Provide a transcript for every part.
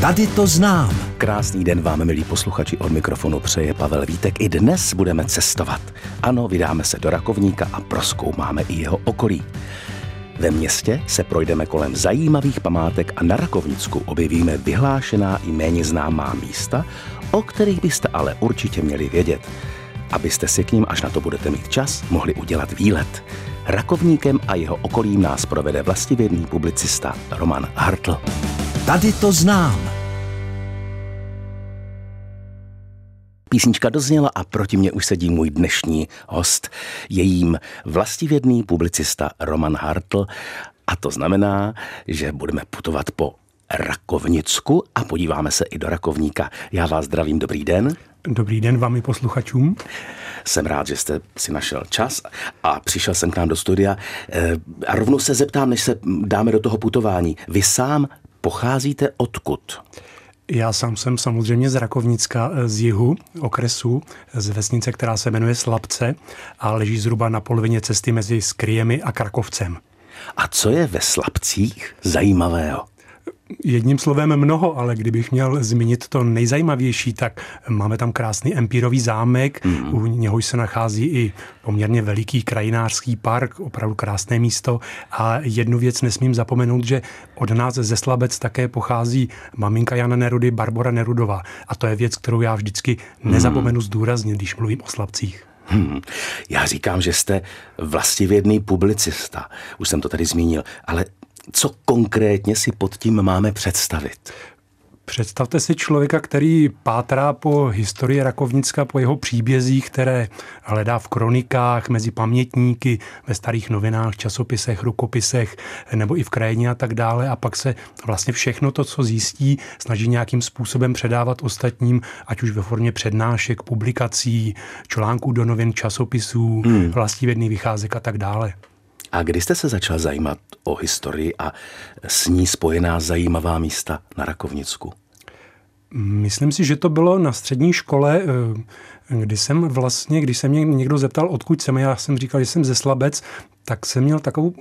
Tady to znám. Krásný den vám, milí posluchači, od mikrofonu přeje Pavel Vítek. I dnes budeme cestovat. Ano, vydáme se do Rakovníka a proskoumáme i jeho okolí. Ve městě se projdeme kolem zajímavých památek a na Rakovnicku objevíme vyhlášená i méně známá místa, o kterých byste ale určitě měli vědět. Abyste si k ním, až na to budete mít čas, mohli udělat výlet. Rakovníkem a jeho okolím nás provede vlastivědný publicista Roman Hartl. Tady to znám. Písnička dozněla a proti mě už sedí můj dnešní host, jejím vlastivědný publicista Roman Hartl. A to znamená, že budeme putovat po Rakovnicku a podíváme se i do Rakovníka. Já vás zdravím, dobrý den. Dobrý den vám i posluchačům. Jsem rád, že jste si našel čas a přišel jsem k nám do studia. Eh, a rovnou se zeptám, než se dáme do toho putování. Vy sám pocházíte odkud? Já sám jsem samozřejmě z Rakovnicka, eh, z jihu okresu, z vesnice, která se jmenuje Slabce a leží zhruba na polovině cesty mezi Skryjemi a Krakovcem. A co je ve Slabcích zajímavého? Jedním slovem mnoho, ale kdybych měl zmínit to nejzajímavější, tak máme tam krásný empírový zámek, mm. u něhož se nachází i poměrně veliký krajinářský park, opravdu krásné místo. A jednu věc nesmím zapomenout, že od nás ze Slabec také pochází maminka Jana Nerudy, Barbara Nerudová. A to je věc, kterou já vždycky nezapomenu zdůraznit, když mluvím o Slabcích. Hmm. Já říkám, že jste vlastivědný publicista. Už jsem to tady zmínil. Ale co konkrétně si pod tím máme představit? Představte si člověka, který pátrá po historii Rakovnicka, po jeho příbězích, které hledá v kronikách, mezi pamětníky, ve starých novinách, časopisech, rukopisech nebo i v krajině a tak dále. A pak se vlastně všechno to, co zjistí, snaží nějakým způsobem předávat ostatním, ať už ve formě přednášek, publikací, článků do novin, časopisů, hmm. vlastivědný vycházek a tak dále. A kdy jste se začal zajímat o historii a s ní spojená zajímavá místa na Rakovnicku? Myslím si, že to bylo na střední škole, eh, kdy jsem vlastně, když se mě někdo zeptal, odkud jsem, já jsem říkal, že jsem ze Slabec, tak jsem měl takovou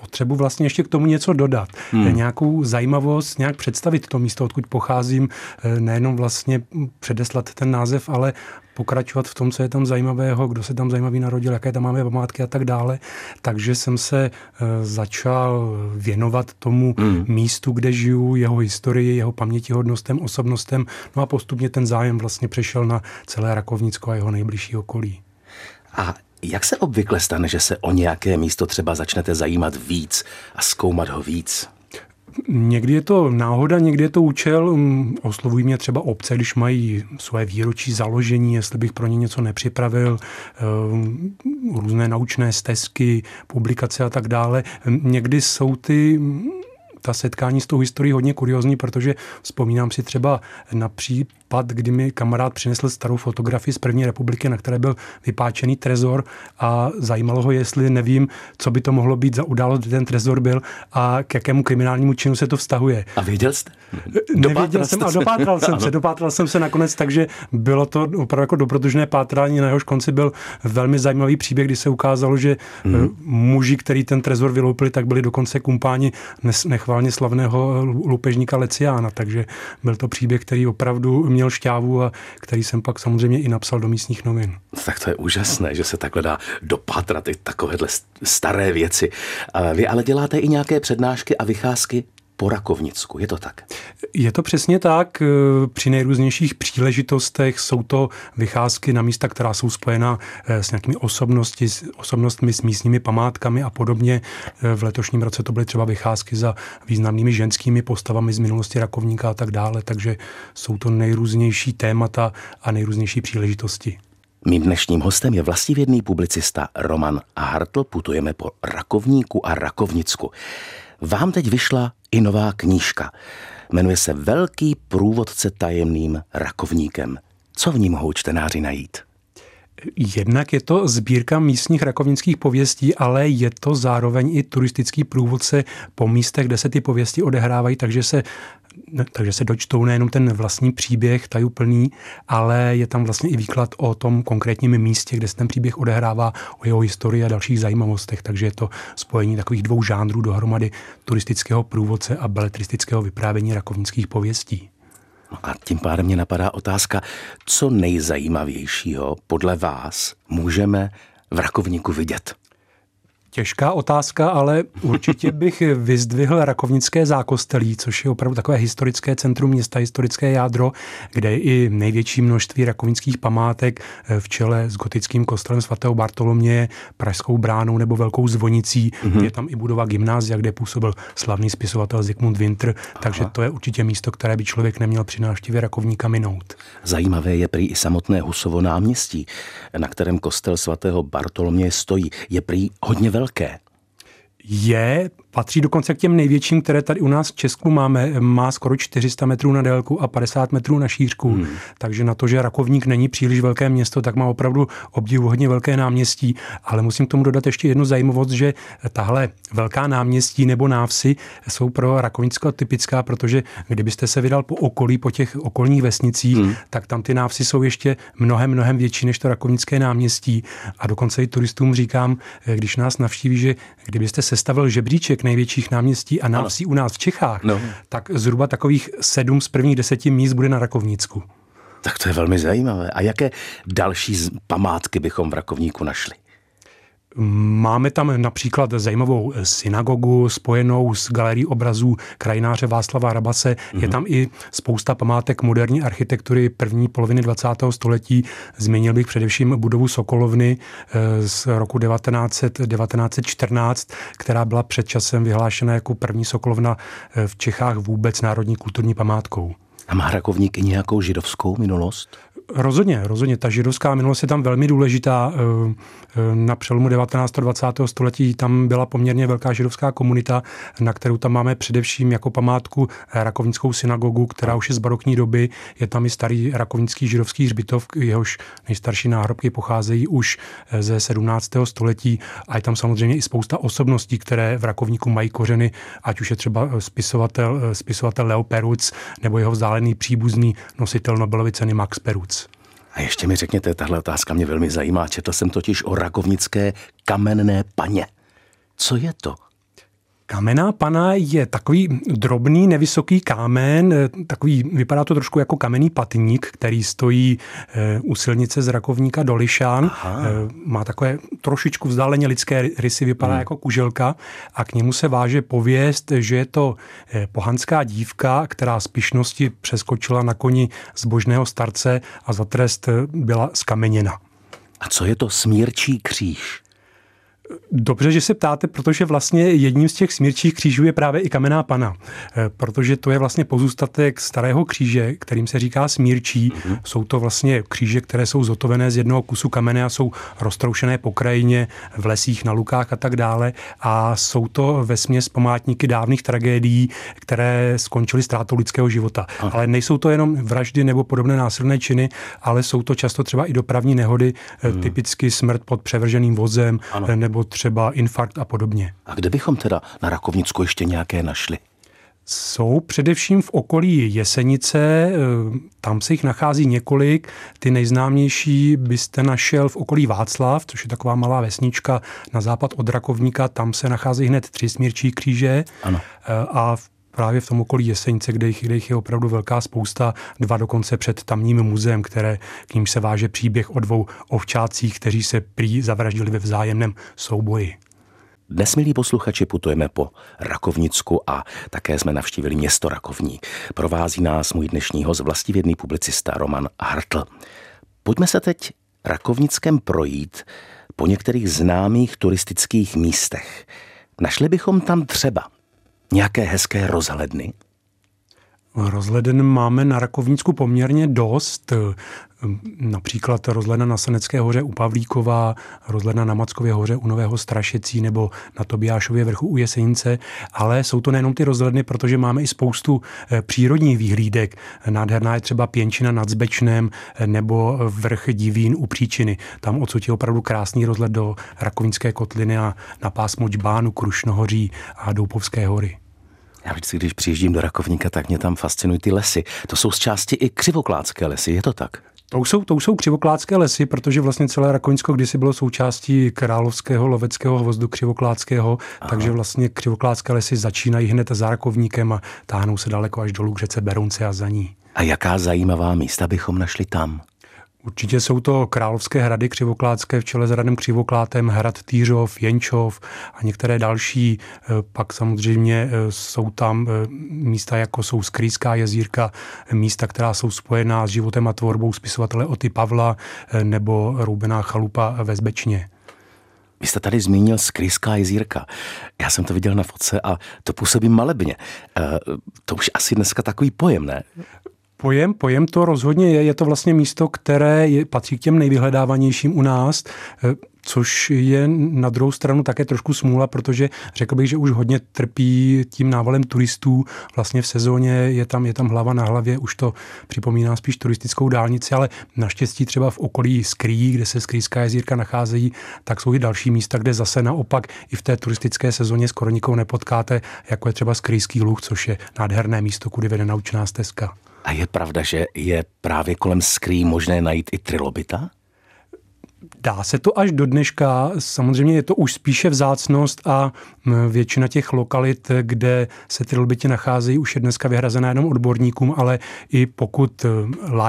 potřebu vlastně ještě k tomu něco dodat. Hmm. Nějakou zajímavost, nějak představit to místo, odkud pocházím, eh, nejenom vlastně předeslat ten název, ale pokračovat v tom, co je tam zajímavého, kdo se tam zajímavý narodil, jaké tam máme památky a tak dále. Takže jsem se eh, začal věnovat tomu hmm. místu, kde žiju, jeho historii, jeho pamětihodnostem, osobnostem. No a postupně ten zájem vlastně přešel na celé Rakovnicko a jeho nejbližší okolí. A jak se obvykle stane, že se o nějaké místo třeba začnete zajímat víc a zkoumat ho víc? Někdy je to náhoda, někdy je to účel. Mm, oslovují mě třeba obce, když mají své výročí založení, jestli bych pro ně něco nepřipravil, ehm, různé naučné stezky, publikace a tak dále. Někdy jsou ty ta setkání s tou historií hodně kuriozní, protože vzpomínám si třeba na případ, kdy mi kamarád přinesl starou fotografii z první republiky, na které byl vypáčený trezor a zajímalo ho, jestli nevím, co by to mohlo být za událost, kdy ten trezor byl a k jakému kriminálnímu činu se to vztahuje. A věděl jste? Nevěděl jsem a dopátral jsem se, dopátral jsem se nakonec, takže bylo to opravdu jako dobrodružné pátrání, na jehož konci byl velmi zajímavý příběh, kdy se ukázalo, že mm. muži, který ten trezor vyloupili, tak byli dokonce kumpáni nechválně slavného lupežníka Leciána, takže byl to příběh, který opravdu měl šťávu a který jsem pak samozřejmě i napsal do místních novin. Tak to je úžasné, že se takhle dá dopátrat i takovéhle staré věci. Vy ale děláte i nějaké přednášky a vycházky po Rakovnicku. Je to tak? Je to přesně tak. Při nejrůznějších příležitostech jsou to vycházky na místa, která jsou spojena eh, s nějakými osobnosti, osobnostmi, s místními památkami a podobně. Eh, v letošním roce to byly třeba vycházky za významnými ženskými postavami z minulosti Rakovníka a tak dále, takže jsou to nejrůznější témata a nejrůznější příležitosti. Mým dnešním hostem je vlastivědný publicista Roman Hartl. Putujeme po Rakovníku a Rakovnicku. Vám teď vyšla i nová knížka. Jmenuje se Velký průvodce tajemným rakovníkem. Co v ní mohou čtenáři najít? Jednak je to sbírka místních rakovnických pověstí, ale je to zároveň i turistický průvodce po místech, kde se ty pověsti odehrávají, takže se takže se dočtou nejenom ten vlastní příběh tajuplný, ale je tam vlastně i výklad o tom konkrétním místě, kde se ten příběh odehrává, o jeho historii a dalších zajímavostech. Takže je to spojení takových dvou žánrů dohromady turistického průvodce a beletristického vyprávění rakovnických pověstí. A tím pádem mě napadá otázka, co nejzajímavějšího podle vás můžeme v Rakovníku vidět? Těžká otázka, ale určitě bych vyzdvihl Rakovnické zákostelí, což je opravdu takové historické centrum města, historické jádro, kde je i největší množství rakovnických památek v čele s gotickým kostelem svatého Bartoloměje, Pražskou bránou nebo Velkou zvonicí. Mm-hmm. Je tam i budova gymnázia, kde působil slavný spisovatel Zikmund Winter, Aha. takže to je určitě místo, které by člověk neměl při návštěvě Rakovníka minout. Zajímavé je prý i samotné Husovo náměstí, na kterém kostel svatého Bartoloměje stojí. Je prý hodně velké. Je, patří dokonce k těm největším, které tady u nás v Česku máme. Má skoro 400 metrů na délku a 50 metrů na šířku. Hmm. Takže na to, že Rakovník není příliš velké město, tak má opravdu obdivuhodně velké náměstí. Ale musím k tomu dodat ještě jednu zajímavost, že tahle velká náměstí nebo návsi jsou pro Rakovnicko typická, protože kdybyste se vydal po okolí, po těch okolních vesnicích, hmm. tak tam ty návsi jsou ještě mnohem, mnohem větší než to Rakovnické náměstí. A dokonce i turistům říkám, když nás navštíví, že kdybyste sestavil žebříček největších náměstí a návsí u nás v Čechách, no. tak zhruba takových sedm z prvních deseti míst bude na Rakovnícku. Tak to je velmi zajímavé. A jaké další památky bychom v Rakovníku našli? Máme tam například zajímavou synagogu spojenou s galerií obrazů krajináře Václava Rabase. Mm-hmm. Je mhm. tam i spousta památek moderní architektury první poloviny 20. století. Zmínil bych především budovu Sokolovny eh, z roku 1900, 1914, která byla před časem vyhlášena jako první Sokolovna eh, v Čechách vůbec národní kulturní památkou. A má Rakovník i nějakou židovskou minulost? Rozhodně, rozhodně. Ta židovská minulost je tam velmi důležitá. Eh, eh, na přelomu 19. a 20. století tam byla poměrně velká židovská komunita, na kterou tam máme především jako památku rakovnickou synagogu, která už je z barokní doby. Je tam i starý rakovnický židovský hřbitov, jehož nejstarší náhrobky pocházejí už eh, ze 17. století. A je tam samozřejmě i spousta osobností, které v Rakovníku mají kořeny, ať už je třeba spisovatel, spisovatel Leo Peruc nebo jeho vzdálený příbuzný nositel Nobelovy ceny Max Peruc. A ještě mi řekněte, tahle otázka mě velmi zajímá. Četl jsem totiž o rakovnické kamenné paně. Co je to? Kamenná pana je takový drobný, nevysoký kámen, takový, vypadá to trošku jako kamenný patník, který stojí eh, u silnice z Rakovníka do Lišán. Aha. Eh, má takové trošičku vzdáleně lidské rysy, vypadá hmm. jako kuželka a k němu se váže pověst, že je to eh, pohanská dívka, která z pišnosti přeskočila na koni zbožného starce a za trest byla skameněna. A co je to smírčí kříž? Dobře, že se ptáte, protože vlastně jedním z těch smírčích křížů je právě i kamenná pana, eh, protože to je vlastně pozůstatek starého kříže, kterým se říká smírčí. Mm-hmm. Jsou to vlastně kříže, které jsou zotovené z jednoho kusu kamene a jsou roztroušené po krajině v lesích, na lukách a tak dále. A jsou to ve směs památníky dávných tragédií, které skončily ztrátou lidského života. Aha. Ale nejsou to jenom vraždy nebo podobné násilné činy, ale jsou to často třeba i dopravní nehody, mm. typicky smrt pod převrženým vozem ano. Eh, nebo třeba infarkt a podobně. A kde bychom teda na Rakovnicku ještě nějaké našli? Jsou především v okolí Jesenice, eh, tam se jich nachází několik. Ty nejznámější byste našel v okolí Václav, což je taková malá vesnička na západ od Rakovníka, tam se nachází hned tři smírčí kříže. Ano. Eh, a v právě v tom okolí Jesenice, kde jich, kde jich je opravdu velká spousta, dva dokonce před tamním muzeem, které k ním se váže příběh o dvou ovčácích, kteří se prý zavraždili ve vzájemném souboji. Dnes, milí posluchači, putujeme po Rakovnicku a také jsme navštívili město Rakovník. Provází nás můj dnešní host, vlastivědný publicista Roman Hartl. Pojďme se teď Rakovnickem projít po některých známých turistických místech. Našli bychom tam třeba nějaké hezké rozhledny? Rozhleden máme na Rakovnícku poměrně dost. Například rozhledna na Senecké hoře u Pavlíkova, rozhledna na Mackově hoře u Nového Strašecí nebo na Tobiášově vrchu u Jesenice, ale jsou to nejenom ty rozhledny, protože máme i spoustu eh, přírodních výhlídek. Nádherná je třeba Pěnčina nad Zbečnem eh, nebo vrch Divín u Příčiny. Tam odsud je opravdu krásný rozhled do Rakovínské kotliny a na pásmo Čbánu, Krušnohoří a Doupovské hory. Já vždycky, když přijíždím do Rakovníka, tak mě tam fascinují ty lesy. To jsou z části i křivokládské lesy, je to tak? To už, jsou, to už jsou křivokládské lesy, protože vlastně celé Rakoňsko kdysi bylo součástí královského loveckého hvozdu křivokládského, Aha. takže vlastně křivokládské lesy začínají hned za Rakovníkem a táhnou se daleko až dolů k řece Berunce a za ní. A jaká zajímavá místa bychom našli tam? Určitě jsou to královské hrady křivokládské v čele s hradem Křivoklátem, hrad Týřov, Jenčov a některé další. E, pak samozřejmě e, jsou tam e, místa, jako jsou Skrýská jezírka, místa, která jsou spojená s životem a tvorbou spisovatele Oty Pavla nebo Roubená chalupa ve Zbečně. Vy jste tady zmínil Skrýská jezírka. Já jsem to viděl na fotce a to působí malebně. To už asi dneska takový pojem, ne? Pojem, pojem to rozhodně je. Je to vlastně místo, které je, patří k těm nejvyhledávanějším u nás což je na druhou stranu také trošku smůla, protože řekl bych, že už hodně trpí tím návalem turistů. Vlastně v sezóně je tam, je tam hlava na hlavě, už to připomíná spíš turistickou dálnici, ale naštěstí třeba v okolí Skrý, kde se Skrýská jezírka nacházejí, tak jsou i další místa, kde zase naopak i v té turistické sezóně skoro nikoho nepotkáte, jako je třeba Skrýský luh, což je nádherné místo, kudy vede naučná stezka. A je pravda, že je právě kolem Skrý možné najít i trilobita? Dá se to až do dneška. Samozřejmě je to už spíše vzácnost a většina těch lokalit, kde se ty lbyti nacházejí, už je dneska vyhrazená jenom odborníkům, ale i pokud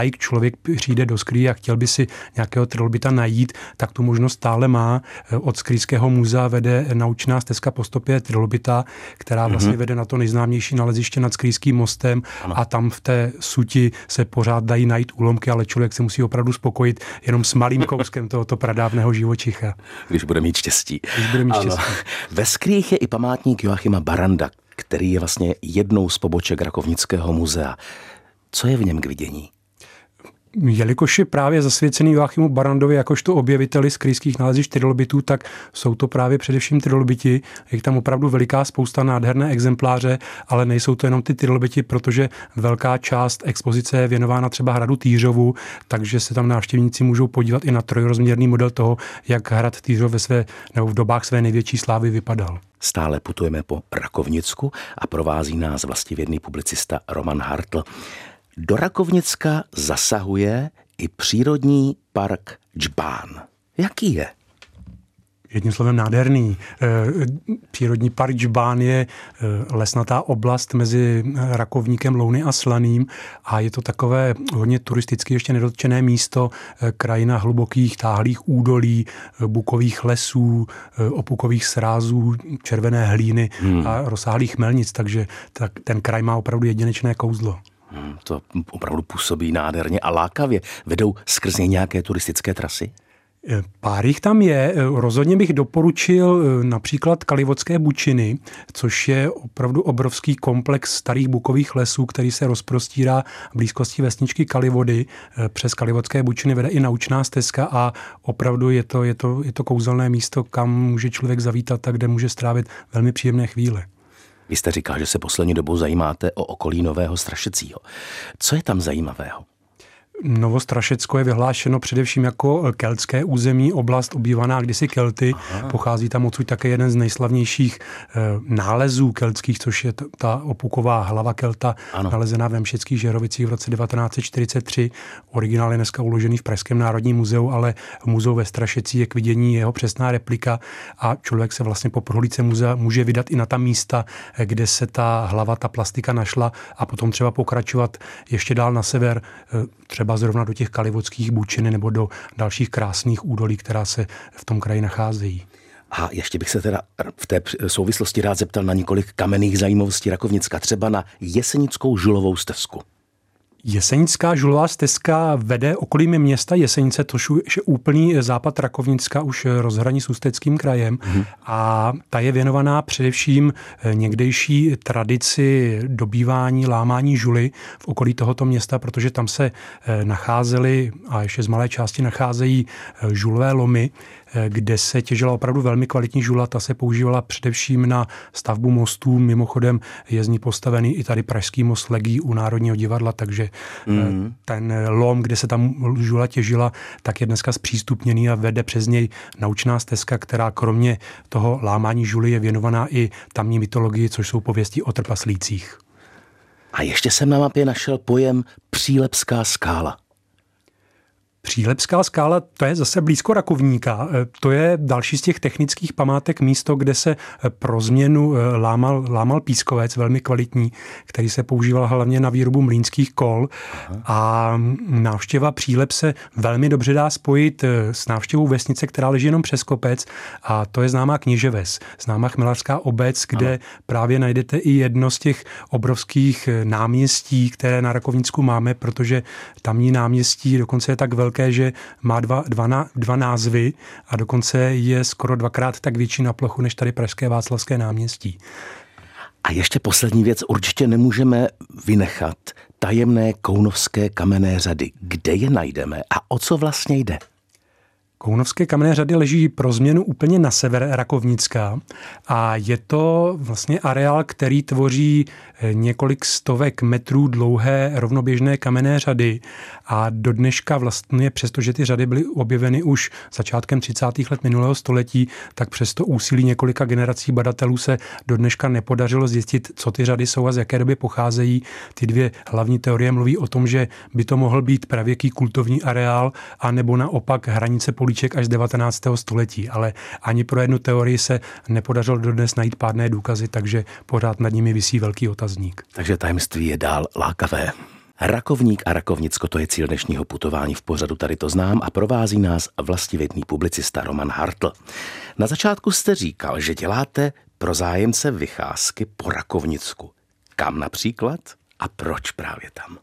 like člověk přijde do skrý a chtěl by si nějakého trilbita najít, tak tu možnost stále má. Od Skrýského muzea vede naučná stezka po stopě trilbita, která vlastně mm-hmm. vede na to nejznámější naleziště nad Skrýským mostem ano. a tam v té suti se pořád dají najít úlomky, ale člověk se musí opravdu spokojit jenom s malým kouskem tohoto pradávného živočicha. Když bude mít štěstí. Když bude mít ano. štěstí. Ve Skrých je i památník Joachima Baranda, který je vlastně jednou z poboček Rakovnického muzea. Co je v něm k vidění? Jelikož je právě zasvěcený Joachimu Barandovi jakožto objeviteli z krýských nalezišť trilobitů, tak jsou to právě především trilobiti. Je tam opravdu veliká spousta nádherné exempláře, ale nejsou to jenom ty trilobiti, protože velká část expozice je věnována třeba hradu Týřovu, takže se tam návštěvníci můžou podívat i na trojrozměrný model toho, jak hrad Týřov ve své, nebo v dobách své největší slávy vypadal. Stále putujeme po Rakovnicku a provází nás vlastivědný publicista Roman Hartl. Do Rakovnicka zasahuje i přírodní park Džbán. Jaký je? jedním slovem nádherný. Eh, přírodní park Džbán je eh, lesnatá oblast mezi Rakovníkem, Louny a Slaným a je to takové hodně turisticky ještě nedotčené místo, eh, krajina hlubokých táhlých údolí, bukových lesů, opukových srázů, červené hlíny hmm. a rozsáhlých melnic, takže tak ten kraj má opravdu jedinečné kouzlo. Hmm, to opravdu působí nádherně a lákavě. Vedou skrz něj nějaké turistické trasy? Eh, pár jich tam je. Eh, rozhodně bych doporučil eh, například Kalivodské bučiny, což je opravdu obrovský komplex starých bukových lesů, který se rozprostírá v blízkosti vesničky Kalivody. Přes Kalivodské bučiny vede i naučná stezka a opravdu je to, je to, je to kouzelné místo, kam může člověk zavítat a kde může strávit velmi příjemné chvíle. Vy jste říkal, že se poslední dobou zajímáte o okolí Nového Strašecího. Co je tam zajímavého? Novostrašecko je vyhlášeno především jako keltské území, oblast obývaná kdysi Kelty. Aha. Pochází tam odsud také jeden z nejslavnějších e, nálezů keltských, což je ta opuková hlava Kelta, ano. nalezená v Mšeckých Žerovicích v roce 1943. Originál je dneska uložený v Pražském národním muzeu, ale v muzeu ve Strašecí je k vidění jeho přesná replika a člověk se vlastně po prohlídce muzea může vydat i na ta místa, kde se ta hlava, ta plastika našla a potom třeba pokračovat ještě dál na sever, třeba třeba zrovna do těch kalivodských bučin nebo do dalších krásných údolí, která se v tom kraji nacházejí. A ještě bych se teda v té souvislosti rád zeptal na několik kamenných zajímavostí Rakovnicka, třeba na Jesenickou žulovou stezku. Jesenická žulová stezka vede okolím města Jesenice, to je úplný západ Rakovnicka, už rozhraní s Ústeckým krajem. Mm. A ta je věnovaná především někdejší tradici dobývání, lámání žuly v okolí tohoto města, protože tam se eh, nacházely a ještě z malé části nacházejí eh, žulové lomy, kde se těžila opravdu velmi kvalitní žula. Ta se používala především na stavbu mostů. Mimochodem je z ní postavený i tady Pražský most legí u Národního divadla, takže mm. ten lom, kde se tam žula těžila, tak je dneska zpřístupněný a vede přes něj naučná stezka, která kromě toho lámání žuly je věnovaná i tamní mytologii, což jsou pověsti o trpaslících. A ještě jsem na mapě našel pojem Přílepská skála. Přílepská skála, to je zase blízko Rakovníka. E, to je další z těch technických památek místo, kde se e, pro změnu e, lámal, lámal pískovec, velmi kvalitní, který se používal hlavně na výrobu mlínských kol. Aha. A návštěva Přílep se velmi dobře dá spojit s návštěvou vesnice, která leží jenom přes kopec a to je známá kněževes, známá chmelařská obec, kde ano. právě najdete i jedno z těch obrovských náměstí, které na Rakovnicku máme, protože tamní náměstí dokonce je tak velké, velké, že má dva, dva, dva názvy a dokonce je skoro dvakrát tak větší na plochu než tady Pražské Václavské náměstí. A ještě poslední věc, určitě nemůžeme vynechat tajemné kounovské kamenné řady. Kde je najdeme a o co vlastně jde? Kounovské kamenné řady leží pro změnu úplně na sever Rakovnická a je to vlastně areál, který tvoří eh, několik stovek metrů dlouhé rovnoběžné kamenné řady a do dneška vlastně, přestože ty řady byly objeveny už začátkem 30. let minulého století, tak přesto úsilí několika generací badatelů se do dneška nepodařilo zjistit, co ty řady jsou a z jaké doby pocházejí. Ty dvě hlavní teorie mluví o tom, že by to mohl být pravěký kultovní areál a nebo naopak hranice políček až z 19. století, ale ani pro jednu teorii se nepodařilo dodnes najít pádné důkazy, takže pořád nad nimi visí velký otazník. Takže tajemství je dál lákavé. Rakovník a Rakovnicko to je cíl dnešního putování v pořadu, tady to znám a provází nás vlastivědný publicista Roman Hartl. Na začátku jste říkal, že děláte pro zájemce vycházky po Rakovnicku. Kam například a proč právě tam?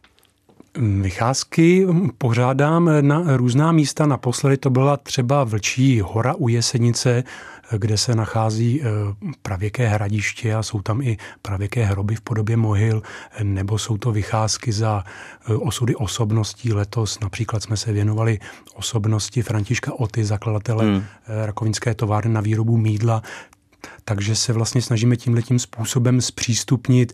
Vycházky pořádám na různá místa. Naposledy to byla třeba Vlčí hora u Jesenice, kde se nachází eh, pravěké hradiště a jsou tam i pravěké hroby v podobě mohyl, nebo jsou to vycházky za eh, osudy osobností. Letos například jsme se věnovali osobnosti Františka Oty, zakladatele hmm. Eh, rakovinské továrny na výrobu mídla. Takže se vlastně snažíme tímhletím způsobem zpřístupnit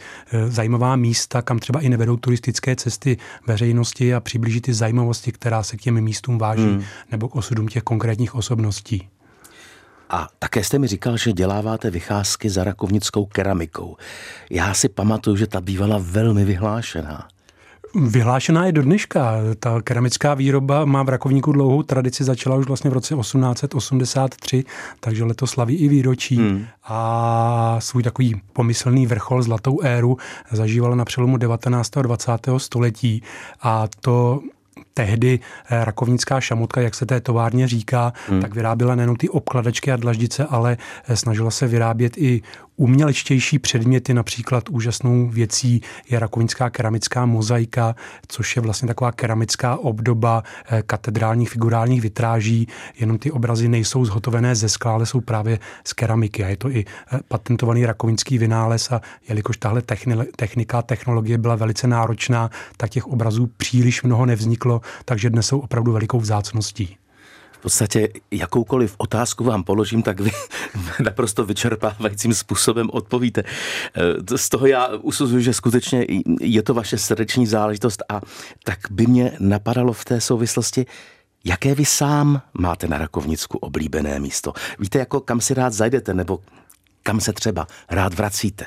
zajímavá místa, kam třeba i nevedou turistické cesty veřejnosti a přiblížit ty zajímavosti, která se k těm místům váží, hmm. nebo k osudům těch konkrétních osobností. A také jste mi říkal, že děláváte vycházky za rakovnickou keramikou. Já si pamatuju, že ta bývala velmi vyhlášená. Vyhlášená je do dneška. Ta keramická výroba má v Rakovníku dlouhou tradici, začala už vlastně v roce 1883, takže letos slaví i výročí hmm. a svůj takový pomyslný vrchol, zlatou éru, zažívala na přelomu 19. a 20. století a to tehdy eh, rakovnická šamutka, jak se té továrně říká, hmm. tak vyráběla nejenom ty obkladačky a dlaždice, ale eh, snažila se vyrábět i umělečtější předměty, například úžasnou věcí je rakovinská keramická mozaika, což je vlastně taková keramická obdoba eh, katedrálních figurálních vitráží, jenom ty obrazy nejsou zhotovené ze skla, ale jsou právě z keramiky a je to i patentovaný rakovinský vynález a jelikož tahle technika, technologie byla velice náročná, tak těch obrazů příliš mnoho nevzniklo, takže dnes jsou opravdu velikou vzácností podstatě jakoukoliv otázku vám položím, tak vy naprosto vyčerpávajícím způsobem odpovíte. Eh, z toho já usuzuju, že skutečně je to vaše srdeční záležitost a tak by mě napadalo v té souvislosti, Jaké vy sám máte na Rakovnicku oblíbené místo? Víte, jako kam si rád zajdete, nebo kam se třeba rád vracíte?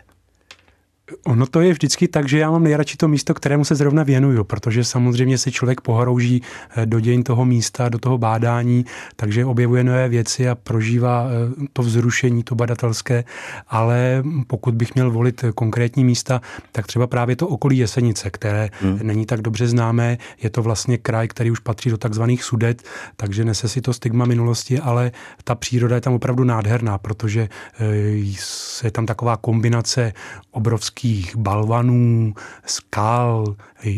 Ono to je vždycky tak, že já mám nejradši to místo, kterému se zrovna věnuju, protože samozřejmě se člověk pohorouží eh, do dějin toho místa, do toho bádání, takže objevuje nové věci a prožívá eh, to vzrušení, to badatelské, ale pokud bych měl volit konkrétní místa, tak třeba právě to okolí Jesenice, které hmm. není tak dobře známé, je to vlastně kraj, který už patří do takzvaných sudet, takže nese si to stigma minulosti, ale ta příroda je tam opravdu nádherná, protože eh, je tam taková kombinace obrovské obrovských balvanů, skal,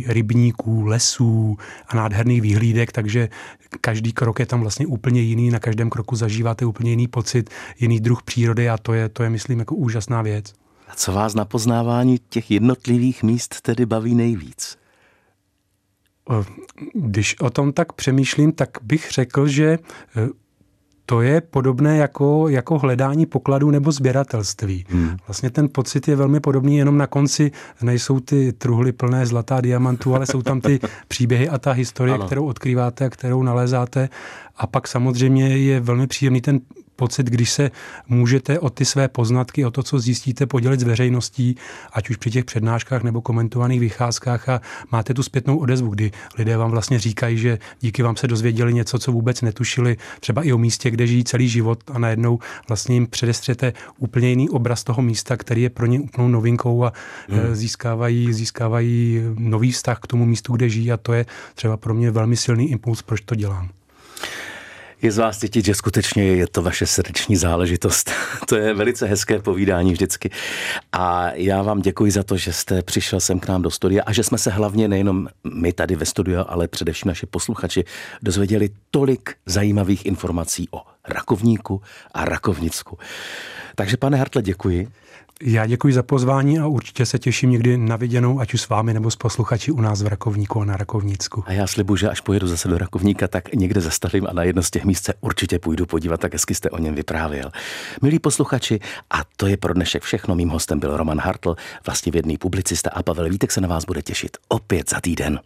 rybníků, lesů a nádherných výhlídek, takže každý krok je tam vlastně úplně jiný, na každém kroku zažíváte úplně jiný pocit, jiný druh přírody a to je, to je myslím, jako úžasná věc. A co vás na poznávání těch jednotlivých míst tedy baví nejvíc? Když o tom tak přemýšlím, tak bych řekl, že to je podobné jako, jako hledání pokladů nebo sběratelství. Hmm. Vlastně ten pocit je velmi podobný, jenom na konci nejsou ty truhly plné zlatá diamantů, ale jsou tam ty příběhy a ta historie, ano. kterou odkrýváte a kterou nalézáte. A pak samozřejmě je velmi příjemný ten pocit, když se můžete o ty své poznatky, o to, co zjistíte, podělit s veřejností, ať už při těch přednáškách nebo komentovaných vycházkách a máte tu zpětnou odezvu, kdy lidé vám vlastně říkají, že díky vám se dozvěděli něco, co vůbec netušili, třeba i o místě, kde žijí celý život a najednou vlastně jim předestřete úplně jiný obraz toho místa, který je pro ně úplnou novinkou a hmm. Eh, získávají, získávají nový vztah k tomu místu, kde žijí a to je třeba pro mě velmi silný impuls, proč to dělám. Je z vás cítit, že skutečně je to vaše srdeční záležitost. to je velice hezké povídání vždycky. A já vám děkuji za to, že jste přišel sem k nám do studia a že jsme se hlavně nejenom my tady ve studiu, ale především naši posluchači dozvěděli tolik zajímavých informací o rakovníku a rakovnicku. Takže pane Hartle, děkuji. Já děkuji za pozvání a určitě se těším někdy na viděnou, ať už s vámi nebo s posluchači u nás v Rakovníku a na Rakovnícku. A já slibuji, že až pojedu zase do Rakovníka, tak někde zastavím a na jedno z těch míst se určitě půjdu podívat, tak hezky jste o něm vyprávěl. Milí posluchači, a to je pro dnešek všechno. Mým hostem byl Roman Hartl, vlastně vědný publicista a Pavel Vítek se na vás bude těšit opět za týden.